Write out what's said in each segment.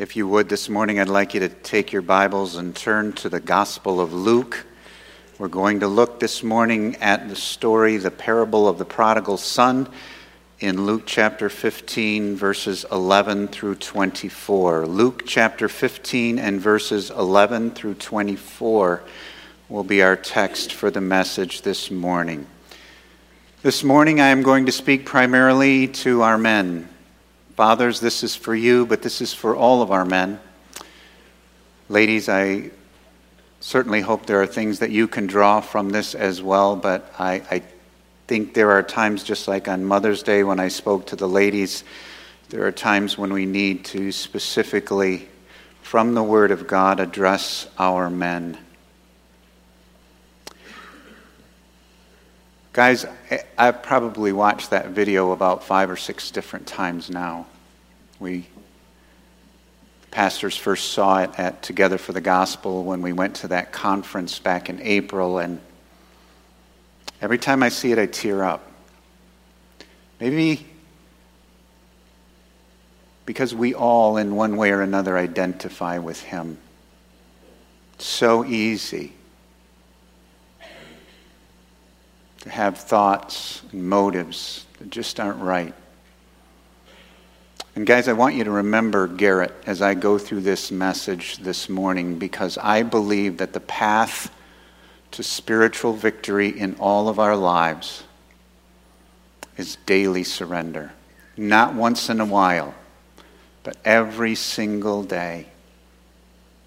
If you would this morning, I'd like you to take your Bibles and turn to the Gospel of Luke. We're going to look this morning at the story, the parable of the prodigal son, in Luke chapter 15, verses 11 through 24. Luke chapter 15 and verses 11 through 24 will be our text for the message this morning. This morning, I am going to speak primarily to our men Fathers, this is for you, but this is for all of our men. Ladies, I certainly hope there are things that you can draw from this as well, but I, I think there are times, just like on Mother's Day when I spoke to the ladies, there are times when we need to specifically, from the Word of God, address our men. Guys, I've probably watched that video about five or six different times now. We pastors first saw it at Together for the Gospel when we went to that conference back in April, and every time I see it, I tear up. Maybe because we all, in one way or another, identify with Him. so easy to have thoughts and motives that just aren't right. And guys, I want you to remember Garrett as I go through this message this morning because I believe that the path to spiritual victory in all of our lives is daily surrender. Not once in a while, but every single day.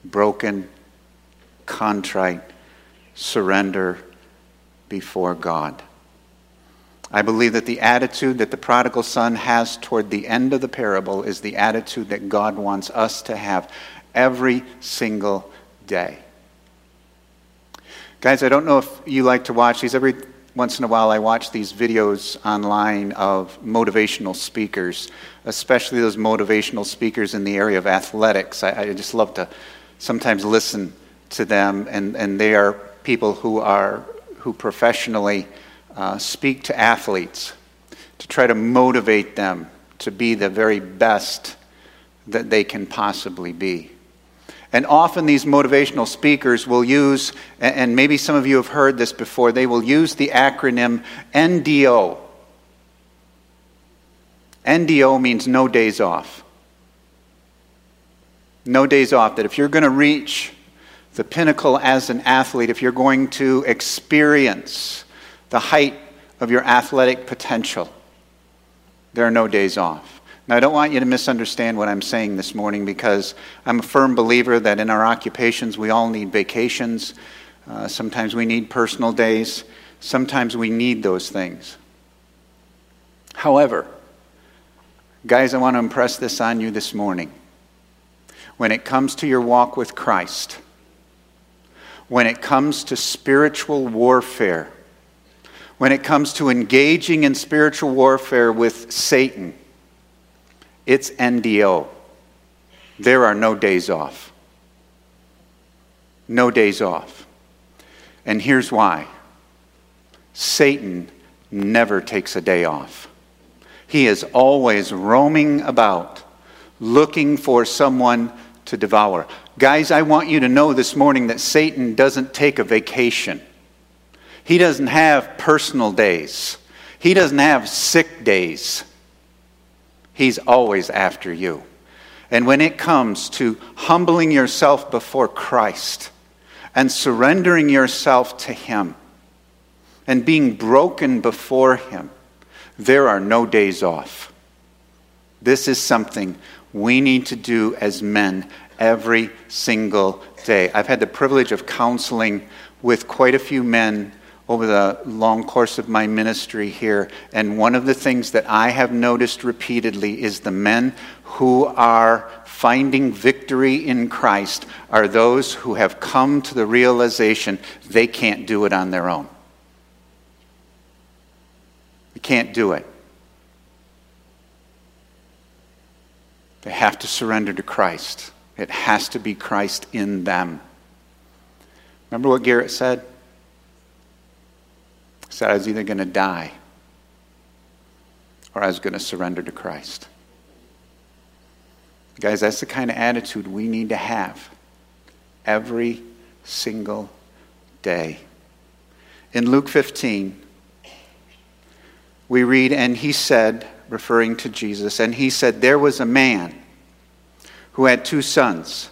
Broken, contrite, surrender before God. I believe that the attitude that the prodigal son has toward the end of the parable is the attitude that God wants us to have every single day. Guys, I don't know if you like to watch these. Every once in a while, I watch these videos online of motivational speakers, especially those motivational speakers in the area of athletics. I, I just love to sometimes listen to them, and, and they are people who are who professionally uh, speak to athletes to try to motivate them to be the very best that they can possibly be. And often these motivational speakers will use, and maybe some of you have heard this before, they will use the acronym NDO. NDO means no days off. No days off. That if you're going to reach the pinnacle as an athlete, if you're going to experience the height of your athletic potential. There are no days off. Now, I don't want you to misunderstand what I'm saying this morning because I'm a firm believer that in our occupations we all need vacations. Uh, sometimes we need personal days. Sometimes we need those things. However, guys, I want to impress this on you this morning. When it comes to your walk with Christ, when it comes to spiritual warfare, when it comes to engaging in spiritual warfare with Satan, it's NDO. There are no days off. No days off. And here's why Satan never takes a day off. He is always roaming about looking for someone to devour. Guys, I want you to know this morning that Satan doesn't take a vacation. He doesn't have personal days, He doesn't have sick days. He's always after you. And when it comes to humbling yourself before Christ and surrendering yourself to Him and being broken before Him, there are no days off. This is something we need to do as men every single day. I've had the privilege of counseling with quite a few men over the long course of my ministry here. And one of the things that I have noticed repeatedly is the men who are finding victory in Christ are those who have come to the realization they can't do it on their own. They can't do it. They have to surrender to Christ. It has to be Christ in them. Remember what Garrett said? Said I was either going to die or I was going to surrender to Christ. Guys, that's the kind of attitude we need to have every single day. In Luke 15, we read, And he said, referring to Jesus, and he said, There was a man who had two sons.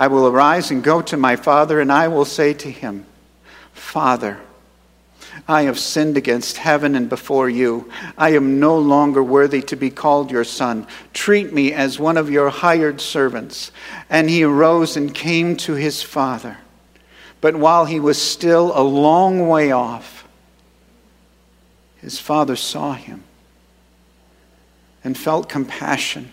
I will arise and go to my father, and I will say to him, Father, I have sinned against heaven and before you. I am no longer worthy to be called your son. Treat me as one of your hired servants. And he arose and came to his father. But while he was still a long way off, his father saw him and felt compassion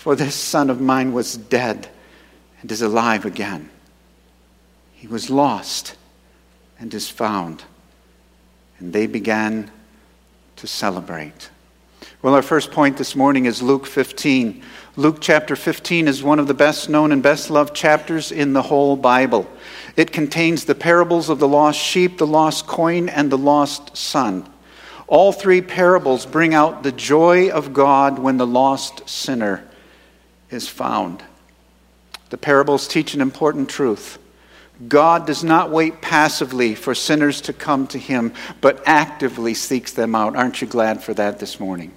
For this son of mine was dead and is alive again. He was lost and is found. And they began to celebrate. Well, our first point this morning is Luke 15. Luke chapter 15 is one of the best known and best loved chapters in the whole Bible. It contains the parables of the lost sheep, the lost coin, and the lost son. All three parables bring out the joy of God when the lost sinner is found. The parables teach an important truth. God does not wait passively for sinners to come to him, but actively seeks them out. Aren't you glad for that this morning?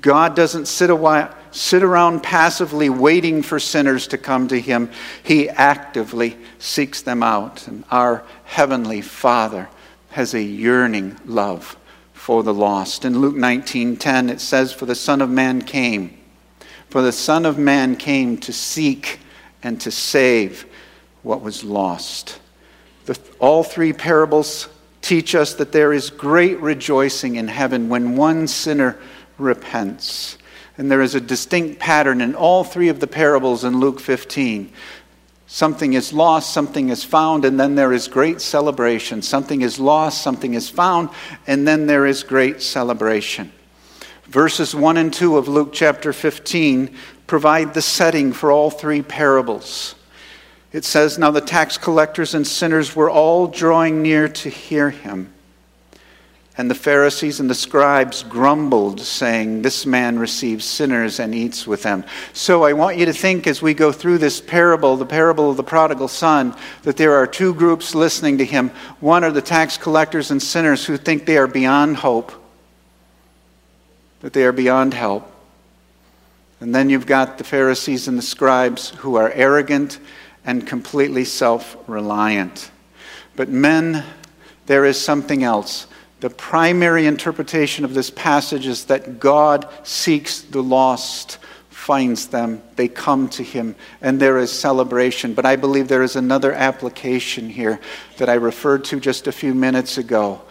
God doesn't sit, while, sit around passively waiting for sinners to come to him. He actively seeks them out. And our Heavenly Father has a yearning love for the lost. In Luke 19:10 it says for the son of man came for the Son of Man came to seek and to save what was lost. The, all three parables teach us that there is great rejoicing in heaven when one sinner repents. And there is a distinct pattern in all three of the parables in Luke 15. Something is lost, something is found, and then there is great celebration. Something is lost, something is found, and then there is great celebration. Verses 1 and 2 of Luke chapter 15 provide the setting for all three parables. It says, Now the tax collectors and sinners were all drawing near to hear him. And the Pharisees and the scribes grumbled, saying, This man receives sinners and eats with them. So I want you to think as we go through this parable, the parable of the prodigal son, that there are two groups listening to him. One are the tax collectors and sinners who think they are beyond hope that they are beyond help. And then you've got the Pharisees and the scribes who are arrogant and completely self reliant. But, men, there is something else. The primary interpretation of this passage is that God seeks the lost, finds them, they come to Him, and there is celebration. But I believe there is another application here that I referred to just a few minutes ago.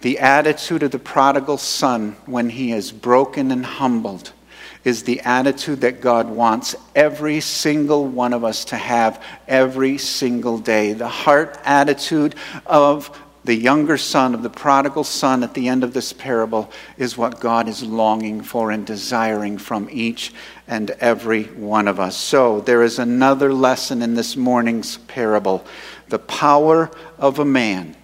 The attitude of the prodigal son when he is broken and humbled is the attitude that God wants every single one of us to have every single day. The heart attitude of the younger son of the prodigal son at the end of this parable is what God is longing for and desiring from each and every one of us. So, there is another lesson in this morning's parable the power of a man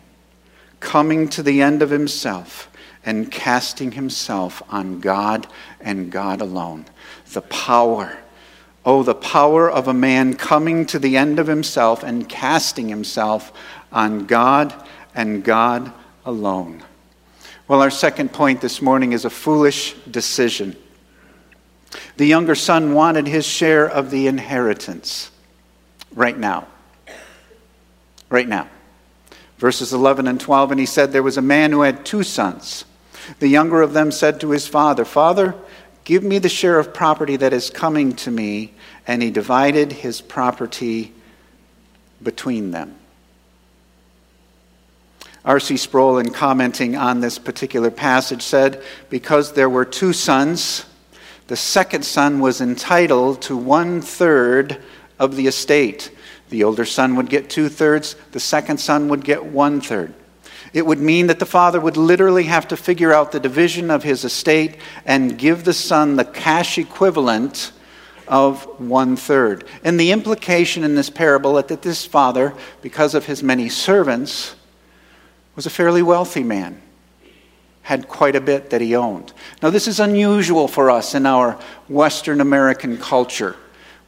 coming to the end of himself and casting himself on God and God alone. The power. Oh, the power of a man coming to the end of himself and casting himself on God and God alone. Well, our second point this morning is a foolish decision. The younger son wanted his share of the inheritance right now. Right now. Verses 11 and 12, and he said, There was a man who had two sons. The younger of them said to his father, Father, give me the share of property that is coming to me. And he divided his property between them. R.C. Sproul, in commenting on this particular passage, said, Because there were two sons, the second son was entitled to one third of the estate. The older son would get two thirds, the second son would get one third. It would mean that the father would literally have to figure out the division of his estate and give the son the cash equivalent of one third. And the implication in this parable is that this father, because of his many servants, was a fairly wealthy man, had quite a bit that he owned. Now, this is unusual for us in our Western American culture.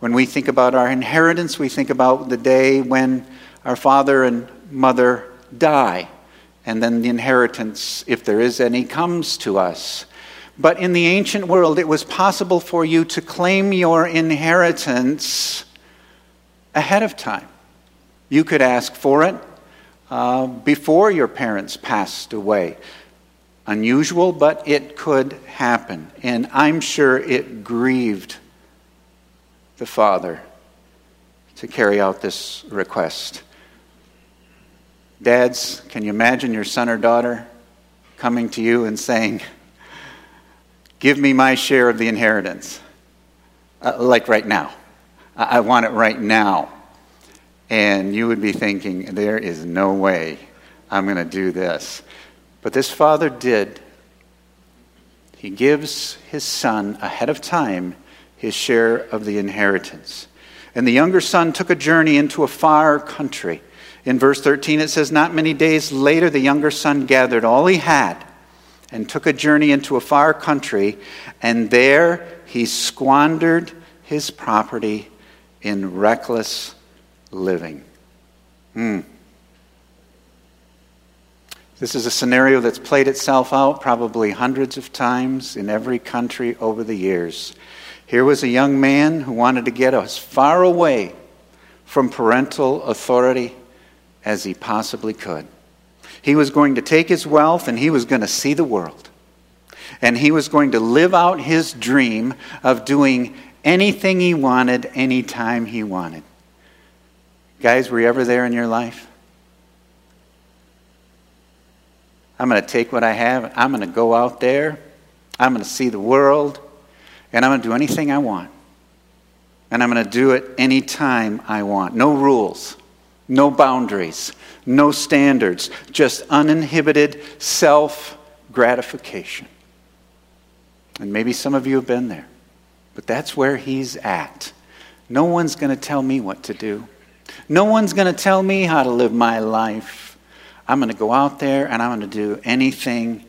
When we think about our inheritance, we think about the day when our father and mother die, and then the inheritance, if there is any, comes to us. But in the ancient world, it was possible for you to claim your inheritance ahead of time. You could ask for it, uh, before your parents passed away. Unusual, but it could happen. And I'm sure it grieved the father to carry out this request. Dads, can you imagine your son or daughter coming to you and saying, Give me my share of the inheritance? Uh, like right now. I want it right now. And you would be thinking, there is no way I'm going to do this. But this father did. He gives his son ahead of time his share of the inheritance. And the younger son took a journey into a far country. In verse 13, it says, Not many days later, the younger son gathered all he had and took a journey into a far country, and there he squandered his property in reckless living. Hmm. This is a scenario that's played itself out probably hundreds of times in every country over the years. Here was a young man who wanted to get as far away from parental authority as he possibly could. He was going to take his wealth and he was going to see the world. And he was going to live out his dream of doing anything he wanted, anytime he wanted. Guys, were you ever there in your life? I'm going to take what I have, I'm going to go out there, I'm going to see the world, and I'm going to do anything I want. And I'm going to do it anytime I want. No rules, no boundaries, no standards, just uninhibited self gratification. And maybe some of you have been there, but that's where he's at. No one's going to tell me what to do. No one's going to tell me how to live my life. I'm going to go out there and I'm going to do anything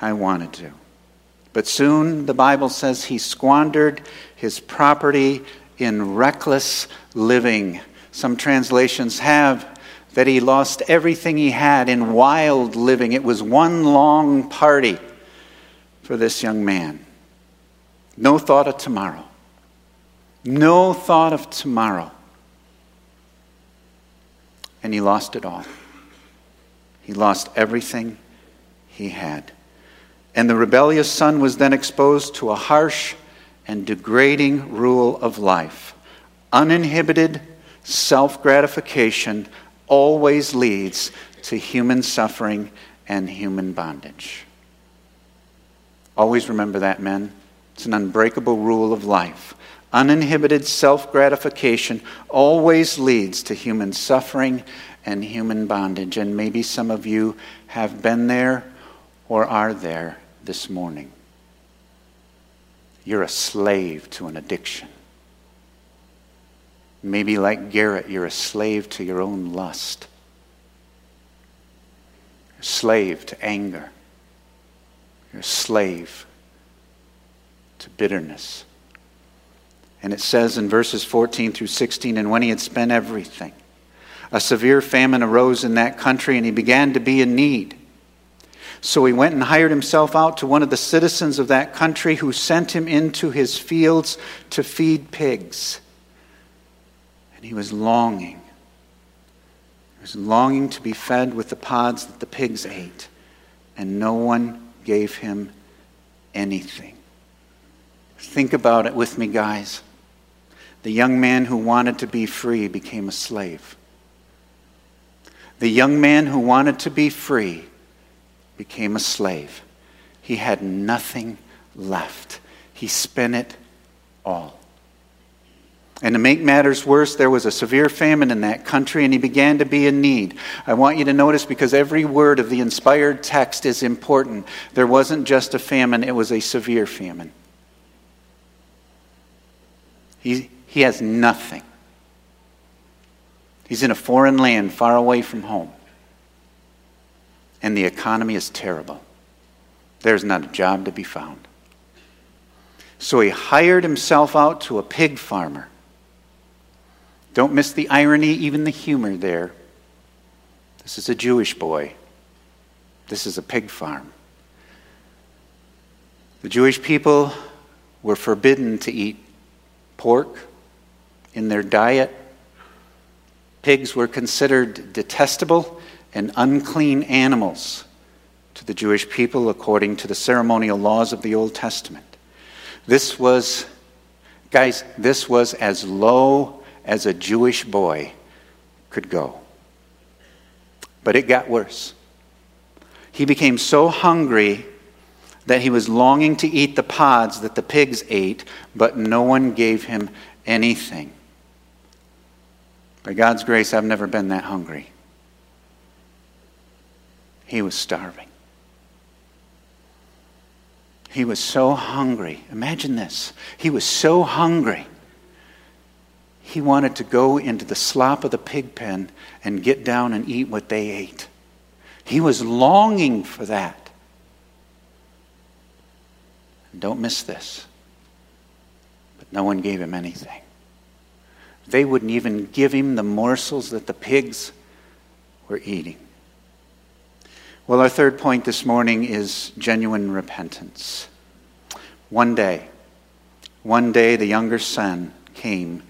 I want to do. But soon, the Bible says he squandered his property in reckless living. Some translations have that he lost everything he had in wild living. It was one long party for this young man. No thought of tomorrow. No thought of tomorrow and he lost it all. He lost everything he had. And the rebellious son was then exposed to a harsh and degrading rule of life. Uninhibited self gratification always leads to human suffering and human bondage. Always remember that, men. It's an unbreakable rule of life. Uninhibited self gratification always leads to human suffering and human bondage. And maybe some of you have been there or are there this morning. You're a slave to an addiction. Maybe, like Garrett, you're a slave to your own lust, a slave to anger, you're a slave to bitterness. And it says in verses 14 through 16, and when he had spent everything, a severe famine arose in that country, and he began to be in need. So he went and hired himself out to one of the citizens of that country, who sent him into his fields to feed pigs. And he was longing. He was longing to be fed with the pods that the pigs ate, and no one gave him anything. Think about it with me, guys. The young man who wanted to be free became a slave. The young man who wanted to be free became a slave. He had nothing left. He spent it all. And to make matters worse, there was a severe famine in that country, and he began to be in need. I want you to notice because every word of the inspired text is important. There wasn't just a famine, it was a severe famine. He, he has nothing. He's in a foreign land far away from home. And the economy is terrible. There's not a job to be found. So he hired himself out to a pig farmer. Don't miss the irony, even the humor there. This is a Jewish boy. This is a pig farm. The Jewish people were forbidden to eat pork in their diet Pigs were considered detestable and unclean animals to the Jewish people according to the ceremonial laws of the Old Testament. This was, guys, this was as low as a Jewish boy could go. But it got worse. He became so hungry that he was longing to eat the pods that the pigs ate, but no one gave him anything. By God's grace, I've never been that hungry. He was starving. He was so hungry. Imagine this. He was so hungry. He wanted to go into the slop of the pig pen and get down and eat what they ate. He was longing for that. Don't miss this. But no one gave him anything. They wouldn't even give him the morsels that the pigs were eating. Well, our third point this morning is genuine repentance. One day, one day the younger son came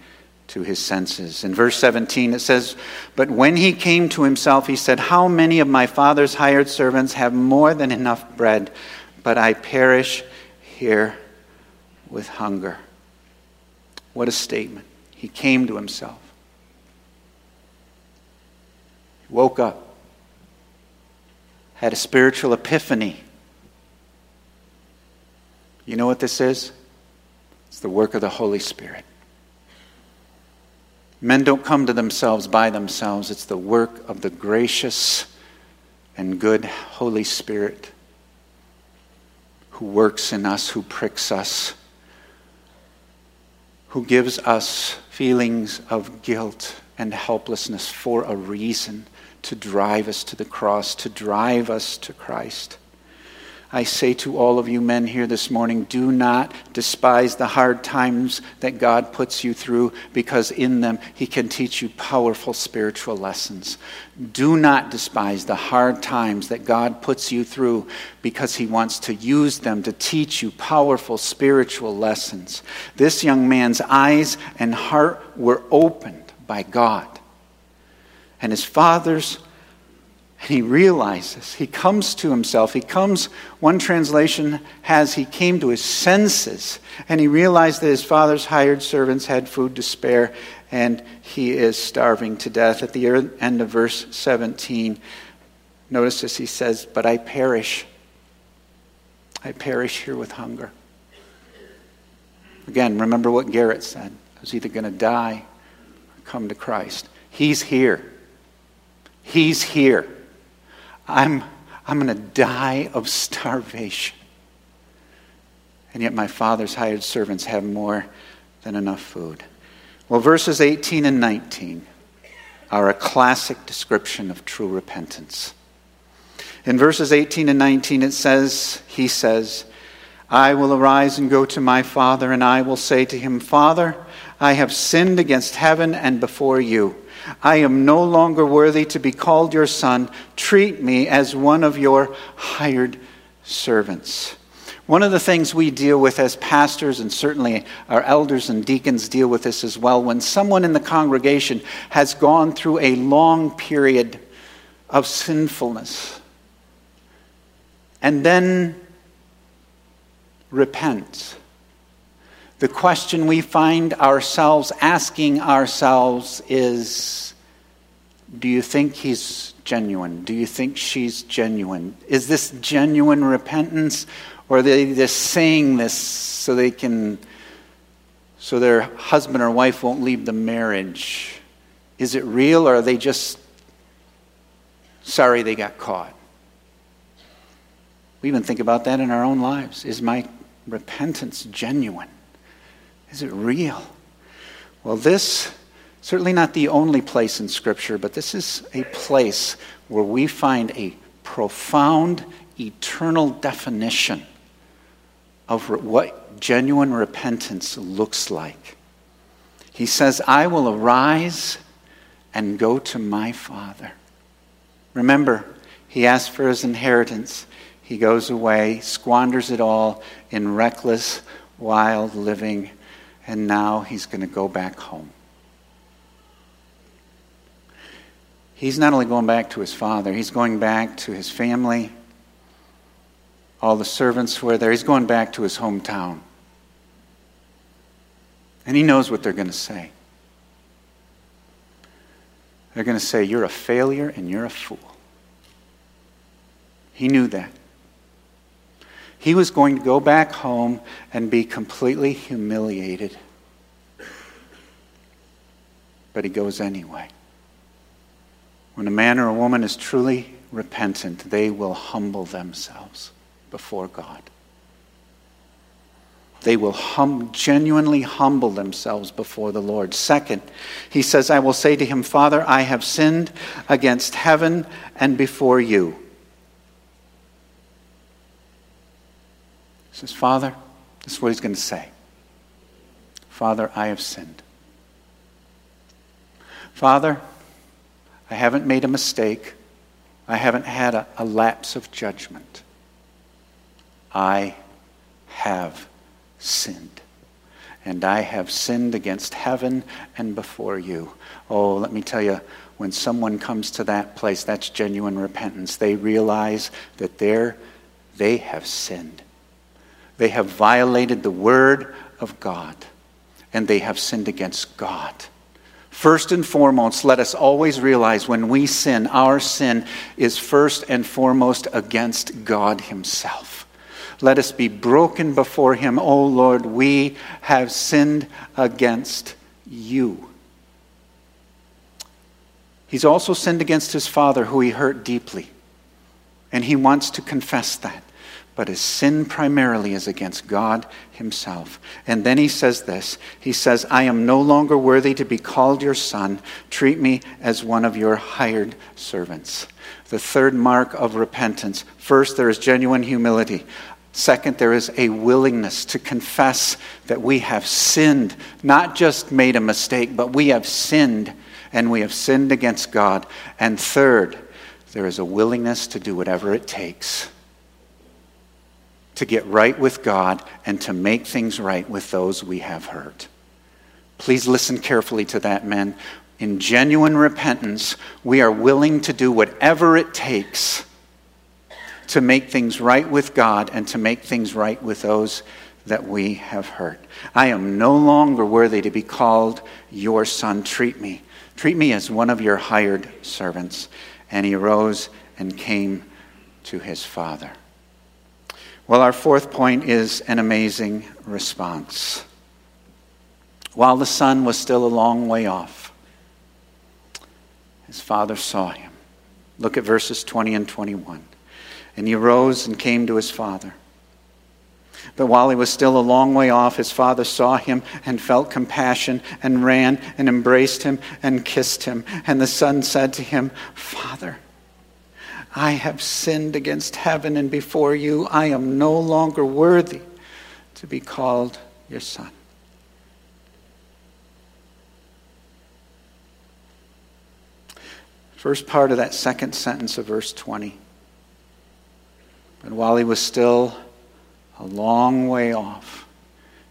to his senses. In verse 17 it says, But when he came to himself, he said, How many of my father's hired servants have more than enough bread, but I perish here with hunger? What a statement. He came to himself. He woke up, had a spiritual epiphany. You know what this is? It's the work of the Holy Spirit. Men don't come to themselves by themselves, it's the work of the gracious and good Holy Spirit who works in us, who pricks us, who gives us feelings of guilt and helplessness for a reason to drive us to the cross, to drive us to Christ. I say to all of you men here this morning do not despise the hard times that God puts you through because in them He can teach you powerful spiritual lessons. Do not despise the hard times that God puts you through because He wants to use them to teach you powerful spiritual lessons. This young man's eyes and heart were opened by God, and his father's and he realizes, he comes to himself. He comes, one translation has, he came to his senses, and he realized that his father's hired servants had food to spare, and he is starving to death. At the end of verse 17, notice this, he says, But I perish. I perish here with hunger. Again, remember what Garrett said. I was either going to die or come to Christ. He's here. He's here. I'm, I'm going to die of starvation. And yet my father's hired servants have more than enough food. Well, verses 18 and 19 are a classic description of true repentance. In verses 18 and 19, it says, He says, I will arise and go to my father, and I will say to him, Father, I have sinned against heaven and before you. I am no longer worthy to be called your son. Treat me as one of your hired servants. One of the things we deal with as pastors, and certainly our elders and deacons deal with this as well, when someone in the congregation has gone through a long period of sinfulness and then repents, the question we find ourselves asking ourselves is Do you think he's genuine? Do you think she's genuine? Is this genuine repentance? Or are they just saying this so they can, so their husband or wife won't leave the marriage? Is it real or are they just sorry they got caught? We even think about that in our own lives. Is my repentance genuine? Is it real? Well, this, certainly not the only place in Scripture, but this is a place where we find a profound, eternal definition of what genuine repentance looks like. He says, I will arise and go to my Father. Remember, he asked for his inheritance. He goes away, squanders it all in reckless, wild living, and now he's going to go back home. He's not only going back to his father, he's going back to his family, all the servants were there. He's going back to his hometown. And he knows what they're going to say. They're going to say, You're a failure and you're a fool. He knew that. He was going to go back home and be completely humiliated. But he goes anyway. When a man or a woman is truly repentant, they will humble themselves before God. They will hum, genuinely humble themselves before the Lord. Second, he says, I will say to him, Father, I have sinned against heaven and before you. He says, Father, this is what he's going to say Father, I have sinned. Father, I haven't made a mistake. I haven't had a, a lapse of judgment. I have sinned. And I have sinned against heaven and before you. Oh, let me tell you, when someone comes to that place, that's genuine repentance. They realize that they're, they have sinned. They have violated the word of God, and they have sinned against God. First and foremost, let us always realize when we sin, our sin is first and foremost against God Himself. Let us be broken before him. O oh Lord, we have sinned against you. He's also sinned against his father, who he hurt deeply. And he wants to confess that. But his sin primarily is against God himself. And then he says this He says, I am no longer worthy to be called your son. Treat me as one of your hired servants. The third mark of repentance. First, there is genuine humility. Second, there is a willingness to confess that we have sinned, not just made a mistake, but we have sinned and we have sinned against God. And third, there is a willingness to do whatever it takes to get right with God and to make things right with those we have hurt. Please listen carefully to that, men. In genuine repentance, we are willing to do whatever it takes to make things right with God and to make things right with those that we have hurt. I am no longer worthy to be called your son. Treat me. Treat me as one of your hired servants. And he arose and came to his father. Well, our fourth point is an amazing response. While the son was still a long way off, his father saw him. Look at verses 20 and 21. And he arose and came to his father. But while he was still a long way off, his father saw him and felt compassion and ran and embraced him and kissed him. And the son said to him, Father, I have sinned against heaven and before you. I am no longer worthy to be called your son. First part of that second sentence of verse 20. But while he was still a long way off,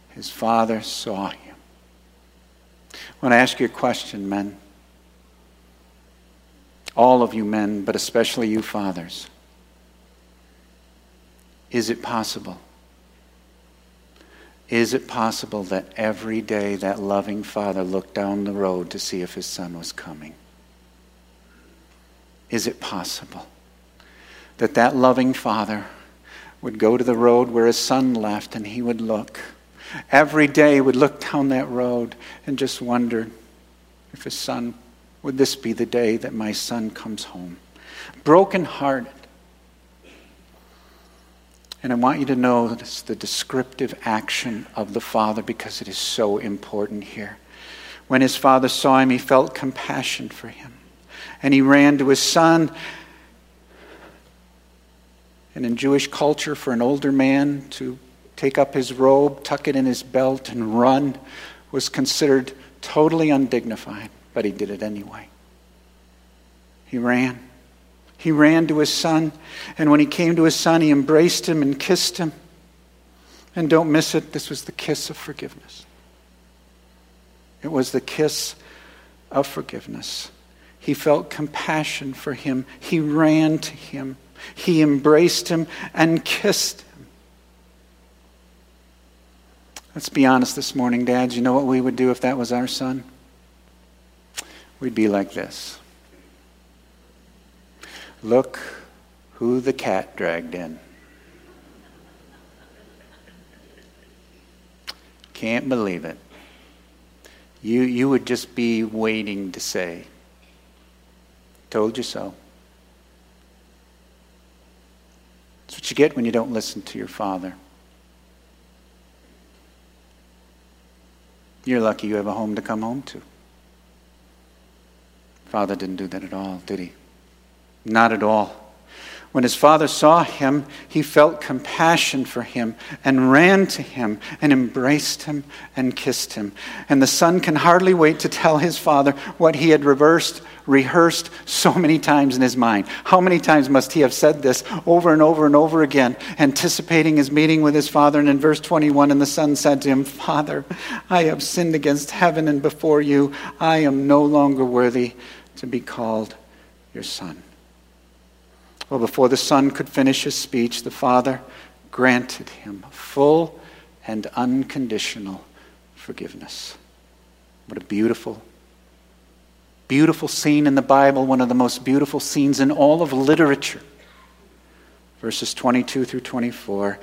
his father saw him. I want to ask you a question, men. All of you men, but especially you fathers. Is it possible? Is it possible that every day that loving father looked down the road to see if his son was coming? Is it possible that that loving father would go to the road where his son left and he would look? Every day would look down that road and just wonder if his son, would this be the day that my son comes home? Broken hearted. And I want you to notice the descriptive action of the father because it is so important here. When his father saw him, he felt compassion for him and he ran to his son. And in Jewish culture, for an older man to take up his robe, tuck it in his belt, and run was considered totally undignified, but he did it anyway. He ran. He ran to his son, and when he came to his son, he embraced him and kissed him. And don't miss it, this was the kiss of forgiveness. It was the kiss of forgiveness. He felt compassion for him. He ran to him. He embraced him and kissed him. Let's be honest this morning, dads. You know what we would do if that was our son? We'd be like this Look who the cat dragged in. Can't believe it. You, you would just be waiting to say, Told you so. That's what you get when you don't listen to your father. You're lucky you have a home to come home to. Father didn't do that at all, did he? Not at all. When his father saw him, he felt compassion for him and ran to him and embraced him and kissed him. And the son can hardly wait to tell his father what he had reversed, rehearsed so many times in his mind. How many times must he have said this over and over and over again, anticipating his meeting with his father? And in verse 21, and the son said to him, Father, I have sinned against heaven and before you. I am no longer worthy to be called your son. Well, before the son could finish his speech, the father granted him full and unconditional forgiveness. What a beautiful, beautiful scene in the Bible, one of the most beautiful scenes in all of literature. Verses 22 through 24.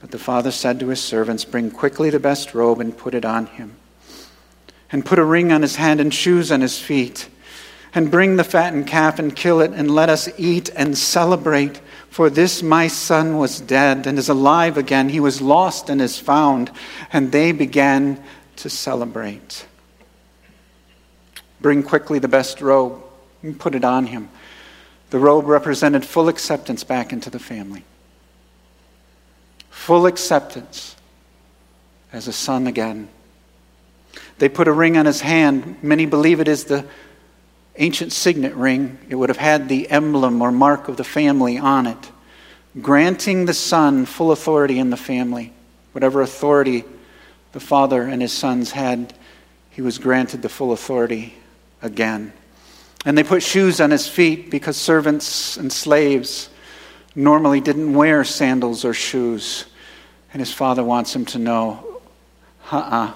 But the father said to his servants, Bring quickly the best robe and put it on him, and put a ring on his hand and shoes on his feet and bring the fattened calf and kill it, and let us eat and celebrate. For this my son was dead and is alive again. He was lost and is found. And they began to celebrate. Bring quickly the best robe and put it on him. The robe represented full acceptance back into the family. Full acceptance as a son again. They put a ring on his hand. Many believe it is the ancient signet ring, it would have had the emblem or mark of the family on it, granting the son full authority in the family. Whatever authority the father and his sons had, he was granted the full authority again. And they put shoes on his feet because servants and slaves normally didn't wear sandals or shoes. And his father wants him to know uh uh-uh, uh,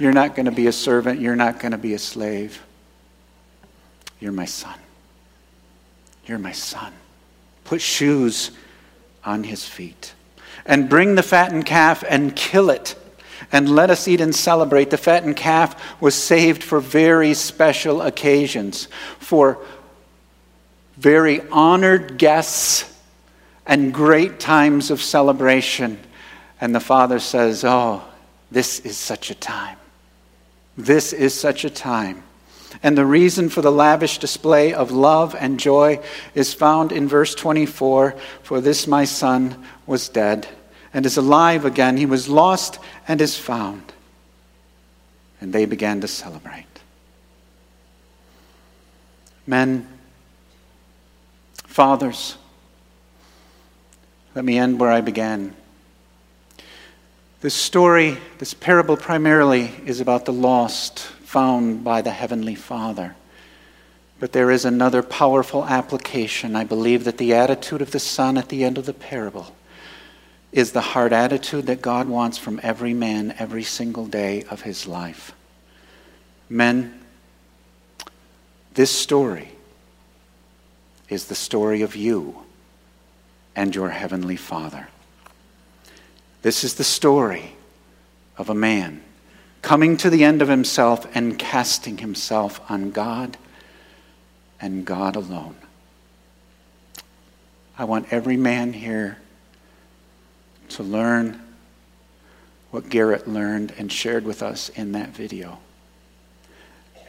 you are not going to be a servant, you're not going to be a slave. You're my son. You're my son. Put shoes on his feet. And bring the fattened calf and kill it. And let us eat and celebrate. The fattened calf was saved for very special occasions, for very honored guests and great times of celebration. And the Father says, Oh, this is such a time. This is such a time. And the reason for the lavish display of love and joy is found in verse 24 For this my son was dead and is alive again. He was lost and is found. And they began to celebrate. Men, fathers, let me end where I began. This story, this parable primarily is about the lost found by the Heavenly Father. But there is another powerful application. I believe that the attitude of the Son at the end of the parable is the heart attitude that God wants from every man every single day of his life. Men, this story is the story of you and your heavenly Father. This is the story of a man coming to the end of himself and casting himself on God and God alone. I want every man here to learn what Garrett learned and shared with us in that video.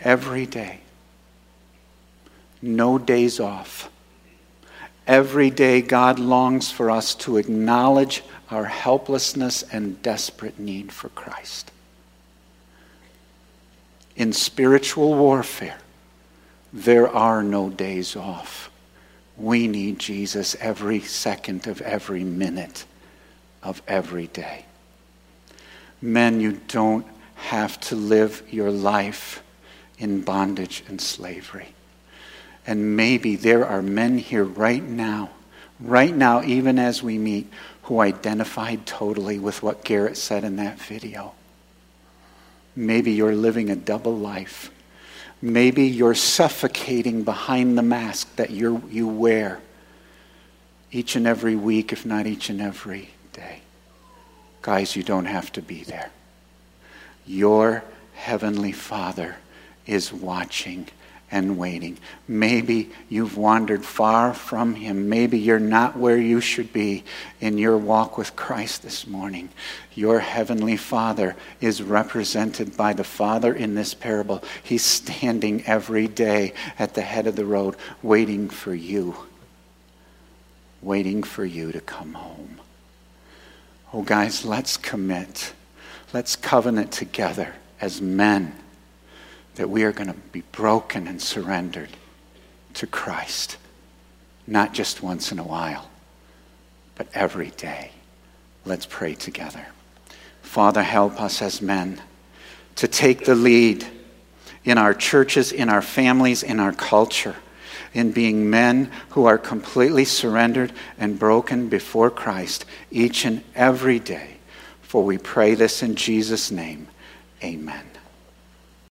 Every day, no days off. Every day, God longs for us to acknowledge our helplessness and desperate need for Christ. In spiritual warfare, there are no days off. We need Jesus every second of every minute of every day. Men, you don't have to live your life in bondage and slavery. And maybe there are men here right now, right now, even as we meet, who identified totally with what Garrett said in that video. Maybe you're living a double life. Maybe you're suffocating behind the mask that you you wear each and every week, if not each and every day. Guys, you don't have to be there. Your Heavenly Father is watching and waiting. Maybe you've wandered far from Him. Maybe you're not where you should be in your walk with Christ this morning. Your Heavenly Father is represented by the Father in this parable. He's standing every day at the head of the road, waiting for you, waiting for you to come home. Oh, guys, let's commit. Let's covenant together as men that we are going to be broken and surrendered to Christ, not just once in a while, but every day. Let's pray together. Father, help us as men to take the lead in our churches, in our families, in our culture in being men who are completely surrendered and broken before Christ each and every day. For we pray this in Jesus' name. Amen.